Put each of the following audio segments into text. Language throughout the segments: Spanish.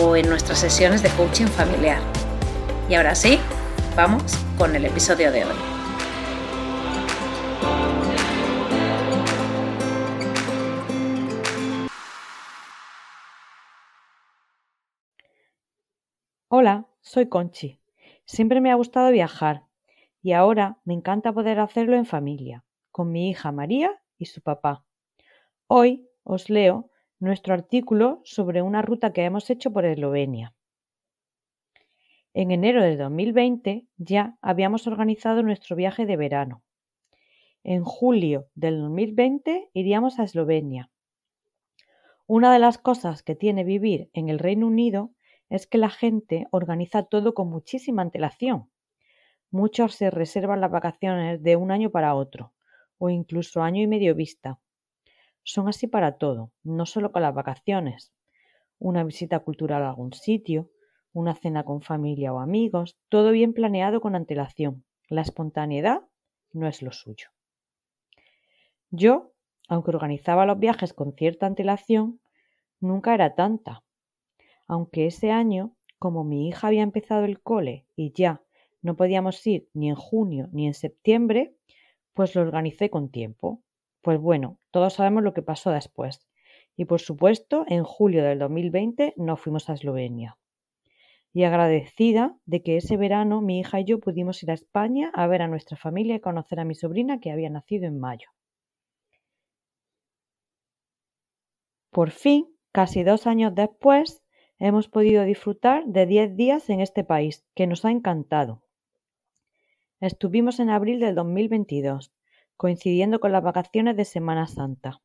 o en nuestras sesiones de coaching familiar. Y ahora sí, vamos con el episodio de hoy. Hola, soy Conchi. Siempre me ha gustado viajar y ahora me encanta poder hacerlo en familia, con mi hija María y su papá. Hoy os leo nuestro artículo sobre una ruta que hemos hecho por Eslovenia. En enero de 2020 ya habíamos organizado nuestro viaje de verano. En julio del 2020 iríamos a Eslovenia. Una de las cosas que tiene vivir en el Reino Unido es que la gente organiza todo con muchísima antelación. Muchos se reservan las vacaciones de un año para otro, o incluso año y medio vista. Son así para todo, no solo con las vacaciones. Una visita cultural a algún sitio, una cena con familia o amigos, todo bien planeado con antelación. La espontaneidad no es lo suyo. Yo, aunque organizaba los viajes con cierta antelación, nunca era tanta. Aunque ese año, como mi hija había empezado el cole y ya no podíamos ir ni en junio ni en septiembre, pues lo organicé con tiempo. Pues bueno, todos sabemos lo que pasó después. Y por supuesto, en julio del 2020 nos fuimos a Eslovenia. Y agradecida de que ese verano mi hija y yo pudimos ir a España a ver a nuestra familia y conocer a mi sobrina que había nacido en mayo. Por fin, casi dos años después, hemos podido disfrutar de 10 días en este país, que nos ha encantado. Estuvimos en abril del 2022 coincidiendo con las vacaciones de Semana Santa.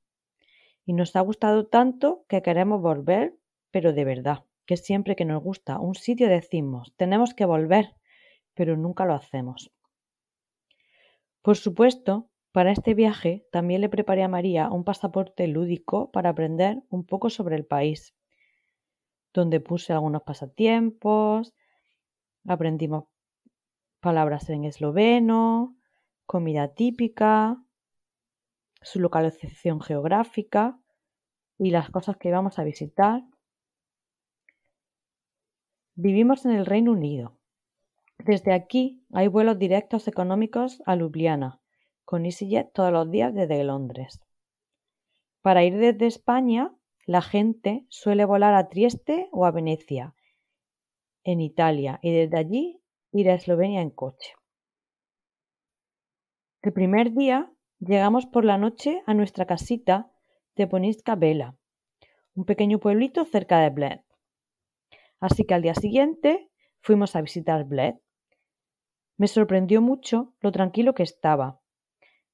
Y nos ha gustado tanto que queremos volver, pero de verdad, que siempre que nos gusta un sitio decimos, tenemos que volver, pero nunca lo hacemos. Por supuesto, para este viaje también le preparé a María un pasaporte lúdico para aprender un poco sobre el país, donde puse algunos pasatiempos, aprendimos palabras en esloveno, comida típica, su localización geográfica y las cosas que vamos a visitar. Vivimos en el Reino Unido. Desde aquí hay vuelos directos económicos a Ljubljana, con EasyJet todos los días desde Londres. Para ir desde España, la gente suele volar a Trieste o a Venecia, en Italia, y desde allí ir a Eslovenia en coche. El primer día llegamos por la noche a nuestra casita de Poniska Vela, un pequeño pueblito cerca de Bled. Así que al día siguiente fuimos a visitar Bled. Me sorprendió mucho lo tranquilo que estaba.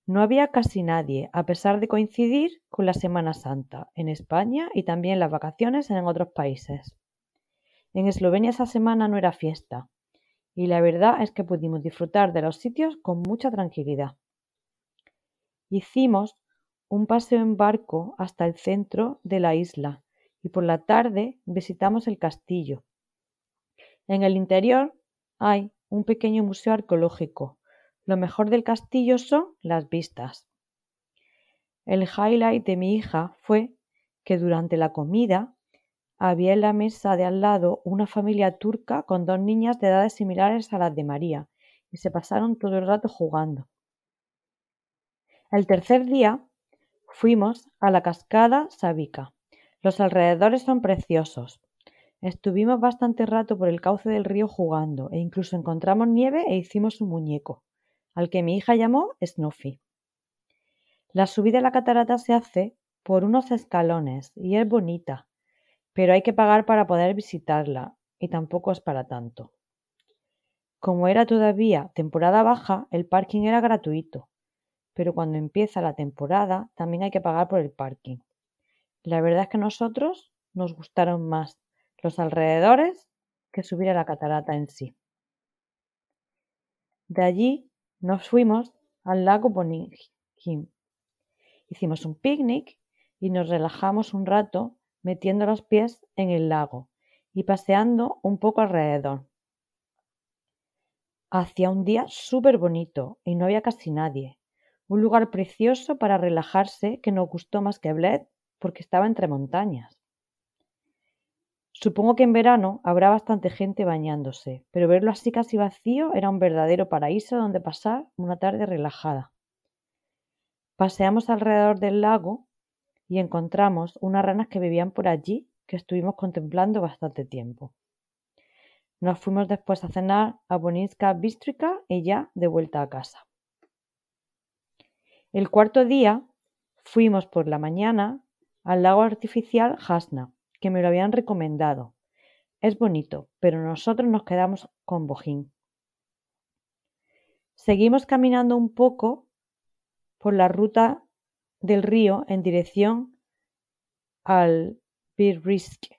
No había casi nadie, a pesar de coincidir con la Semana Santa en España y también las vacaciones en otros países. En Eslovenia esa semana no era fiesta, y la verdad es que pudimos disfrutar de los sitios con mucha tranquilidad. Hicimos un paseo en barco hasta el centro de la isla y por la tarde visitamos el castillo. En el interior hay un pequeño museo arqueológico. Lo mejor del castillo son las vistas. El highlight de mi hija fue que durante la comida había en la mesa de al lado una familia turca con dos niñas de edades similares a las de María y se pasaron todo el rato jugando. El tercer día fuimos a la cascada Savica. Los alrededores son preciosos. Estuvimos bastante rato por el cauce del río jugando e incluso encontramos nieve e hicimos un muñeco, al que mi hija llamó Snuffy. La subida a la catarata se hace por unos escalones y es bonita, pero hay que pagar para poder visitarla y tampoco es para tanto. Como era todavía temporada baja, el parking era gratuito, pero cuando empieza la temporada también hay que pagar por el parking. La verdad es que a nosotros nos gustaron más los alrededores que subir a la catarata en sí. De allí nos fuimos al lago Boningim. Hicimos un picnic y nos relajamos un rato metiendo los pies en el lago y paseando un poco alrededor. Hacía un día súper bonito y no había casi nadie. Un lugar precioso para relajarse que nos gustó más que Bled porque estaba entre montañas. Supongo que en verano habrá bastante gente bañándose, pero verlo así casi vacío era un verdadero paraíso donde pasar una tarde relajada. Paseamos alrededor del lago y encontramos unas ranas que vivían por allí que estuvimos contemplando bastante tiempo. Nos fuimos después a cenar a Boninska Bistrica y ya de vuelta a casa. El cuarto día fuimos por la mañana al lago artificial Hasna, que me lo habían recomendado. Es bonito, pero nosotros nos quedamos con Bojín. Seguimos caminando un poco por la ruta del río en dirección al Birrisk.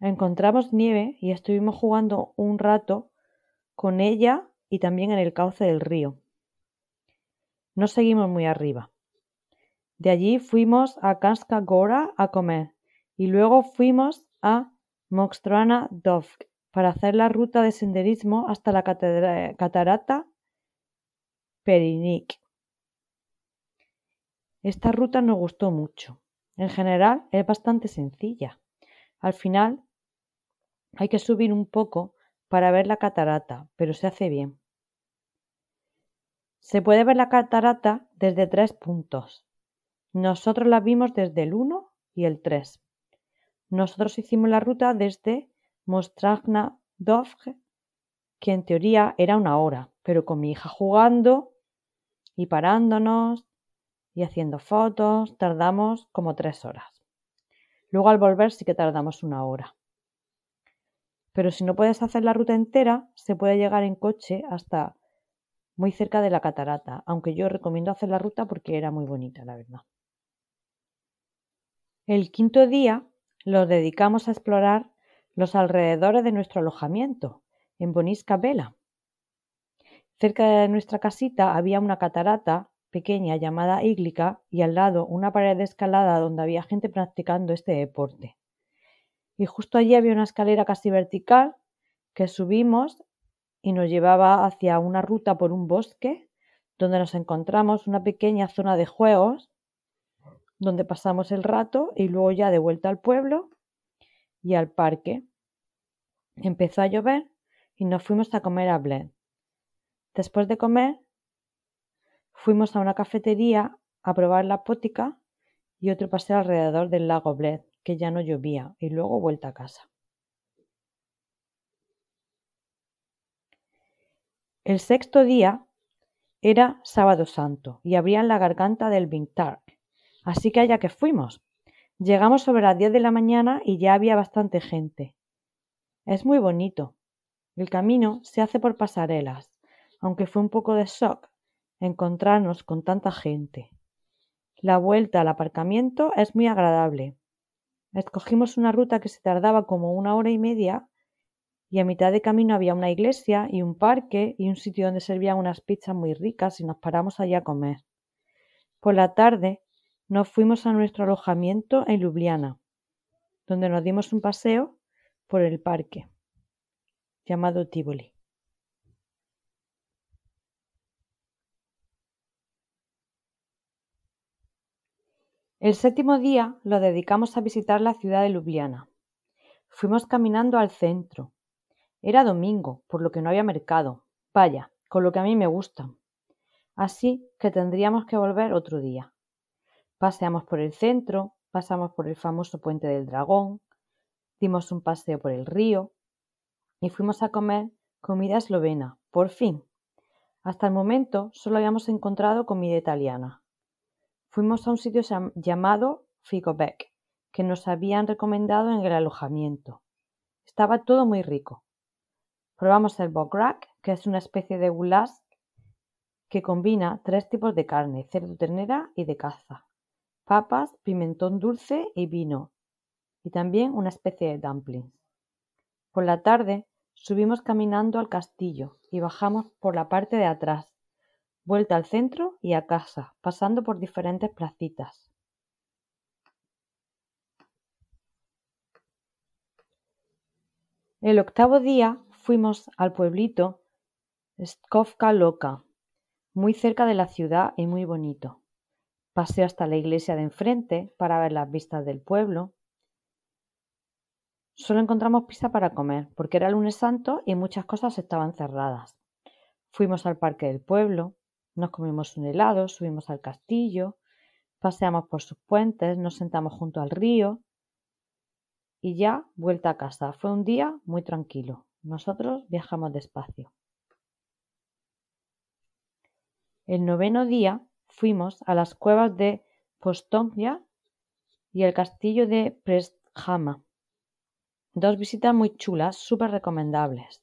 Encontramos nieve y estuvimos jugando un rato con ella y también en el cauce del río. No seguimos muy arriba. De allí fuimos a Kanska Gora a comer y luego fuimos a Mokstrana Dovk para hacer la ruta de senderismo hasta la catarata Perinik. Esta ruta nos gustó mucho. En general es bastante sencilla. Al final hay que subir un poco para ver la catarata, pero se hace bien. Se puede ver la catarata desde tres puntos. Nosotros la vimos desde el 1 y el 3. Nosotros hicimos la ruta desde Mostragna Dovge, que en teoría era una hora, pero con mi hija jugando y parándonos y haciendo fotos, tardamos como tres horas. Luego al volver sí que tardamos una hora. Pero si no puedes hacer la ruta entera, se puede llegar en coche hasta muy cerca de la catarata, aunque yo recomiendo hacer la ruta porque era muy bonita, la verdad. El quinto día lo dedicamos a explorar los alrededores de nuestro alojamiento, en Bonisca Vela. Cerca de nuestra casita había una catarata pequeña llamada Íglica y al lado una pared de escalada donde había gente practicando este deporte. Y justo allí había una escalera casi vertical que subimos y nos llevaba hacia una ruta por un bosque donde nos encontramos una pequeña zona de juegos donde pasamos el rato y luego ya de vuelta al pueblo y al parque. Empezó a llover y nos fuimos a comer a Bled. Después de comer, fuimos a una cafetería a probar la pótica y otro paseo alrededor del lago Bled, que ya no llovía, y luego vuelta a casa. El sexto día era sábado santo y abrían la garganta del Vintar, Así que allá que fuimos. Llegamos sobre las 10 de la mañana y ya había bastante gente. Es muy bonito. El camino se hace por pasarelas, aunque fue un poco de shock encontrarnos con tanta gente. La vuelta al aparcamiento es muy agradable. Escogimos una ruta que se tardaba como una hora y media y a mitad de camino había una iglesia y un parque y un sitio donde servían unas pizzas muy ricas y nos paramos allí a comer. Por la tarde nos fuimos a nuestro alojamiento en Ljubljana, donde nos dimos un paseo por el parque, llamado Tivoli. El séptimo día lo dedicamos a visitar la ciudad de Ljubljana. Fuimos caminando al centro. Era domingo, por lo que no había mercado. Vaya, con lo que a mí me gusta. Así que tendríamos que volver otro día. Paseamos por el centro, pasamos por el famoso Puente del Dragón, dimos un paseo por el río y fuimos a comer comida eslovena, por fin. Hasta el momento solo habíamos encontrado comida italiana. Fuimos a un sitio llamado Figobeck, que nos habían recomendado en el alojamiento. Estaba todo muy rico. Probamos el bograk, que es una especie de goulash que combina tres tipos de carne, cerdo, ternera y de caza, papas, pimentón dulce y vino, y también una especie de dumpling. Por la tarde subimos caminando al castillo y bajamos por la parte de atrás, vuelta al centro y a casa, pasando por diferentes placitas. El octavo día fuimos al pueblito Skovka Loka, muy cerca de la ciudad y muy bonito. Paseo hasta la iglesia de enfrente para ver las vistas del pueblo. Solo encontramos pizza para comer, porque era lunes santo y muchas cosas estaban cerradas. Fuimos al parque del pueblo, nos comimos un helado, subimos al castillo, paseamos por sus puentes, nos sentamos junto al río y ya vuelta a casa. Fue un día muy tranquilo. Nosotros viajamos despacio. El noveno día fuimos a las cuevas de Postomja y el castillo de Presthama. Dos visitas muy chulas, súper recomendables.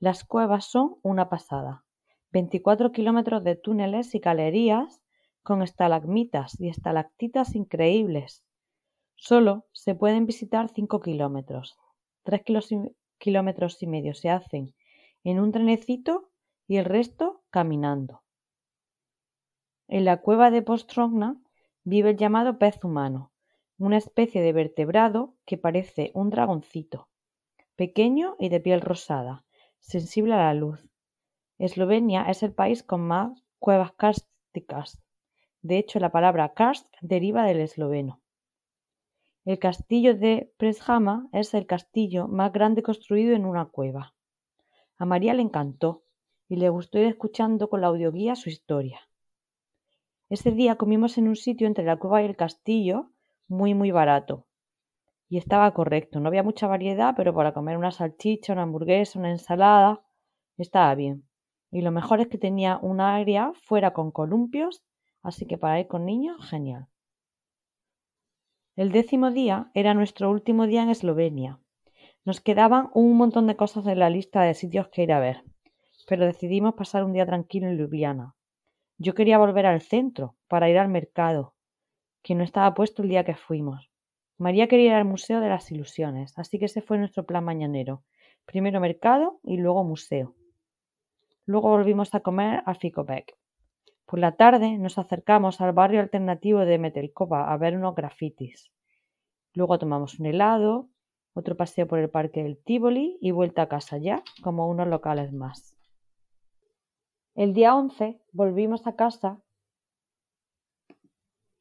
Las cuevas son una pasada. 24 kilómetros de túneles y galerías con estalagmitas y estalactitas increíbles. Solo se pueden visitar 5 kilómetros. 3 kilómetros y medio se hacen en un trenecito y el resto caminando. En la cueva de Postrogna vive el llamado pez humano, una especie de vertebrado que parece un dragoncito, pequeño y de piel rosada, sensible a la luz. Eslovenia es el país con más cuevas kársticas. De hecho, la palabra karst deriva del esloveno. El castillo de Preshama es el castillo más grande construido en una cueva. A María le encantó y le gustó ir escuchando con la audioguía su historia. Ese día comimos en un sitio entre la cueva y el castillo, muy muy barato. Y estaba correcto, no había mucha variedad, pero para comer una salchicha, una hamburguesa, una ensalada, estaba bien. Y lo mejor es que tenía un área fuera con columpios, así que para ir con niños, genial. El décimo día era nuestro último día en Eslovenia. Nos quedaban un montón de cosas en la lista de sitios que ir a ver, pero decidimos pasar un día tranquilo en Ljubljana. Yo quería volver al centro para ir al mercado, que no estaba puesto el día que fuimos. María quería ir al Museo de las Ilusiones, así que ese fue nuestro plan mañanero. Primero mercado y luego museo. Luego volvimos a comer a Ficobek. Por la tarde nos acercamos al barrio alternativo de Metelkova a ver unos grafitis. Luego tomamos un helado, otro paseo por el parque del Tivoli y vuelta a casa ya, como unos locales más. El día 11 volvimos a casa.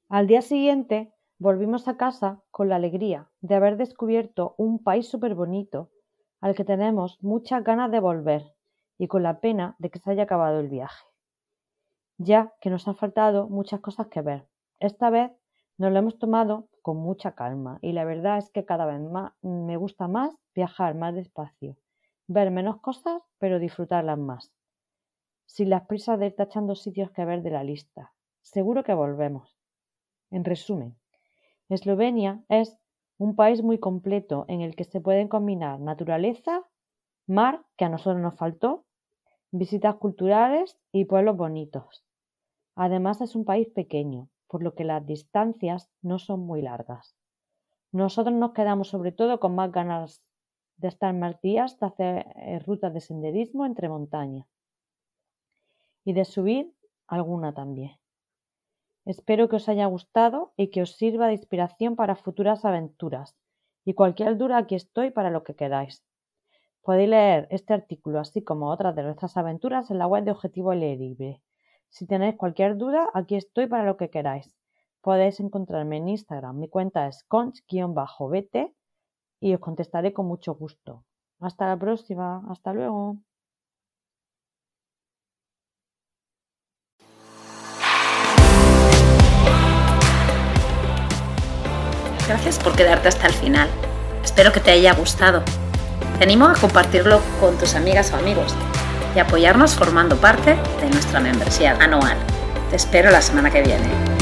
Al día siguiente volvimos a casa con la alegría de haber descubierto un país súper bonito al que tenemos muchas ganas de volver y con la pena de que se haya acabado el viaje, ya que nos han faltado muchas cosas que ver. Esta vez nos lo hemos tomado con mucha calma y la verdad es que cada vez más me gusta más viajar más despacio, ver menos cosas pero disfrutarlas más sin las prisas de ir tachando sitios que ver de la lista. Seguro que volvemos. En resumen, Eslovenia es un país muy completo en el que se pueden combinar naturaleza, mar, que a nosotros nos faltó, visitas culturales y pueblos bonitos. Además es un país pequeño, por lo que las distancias no son muy largas. Nosotros nos quedamos sobre todo con más ganas de estar más días, de hacer eh, rutas de senderismo entre montañas y de subir alguna también. Espero que os haya gustado y que os sirva de inspiración para futuras aventuras. Y cualquier duda aquí estoy para lo que queráis. Podéis leer este artículo así como otras de nuestras aventuras en la web de Objetivo Libre. Si tenéis cualquier duda, aquí estoy para lo que queráis. Podéis encontrarme en Instagram. Mi cuenta es conch-bt y os contestaré con mucho gusto. Hasta la próxima. Hasta luego. Gracias por quedarte hasta el final. Espero que te haya gustado. Te animo a compartirlo con tus amigas o amigos y apoyarnos formando parte de nuestra membresía anual. Te espero la semana que viene.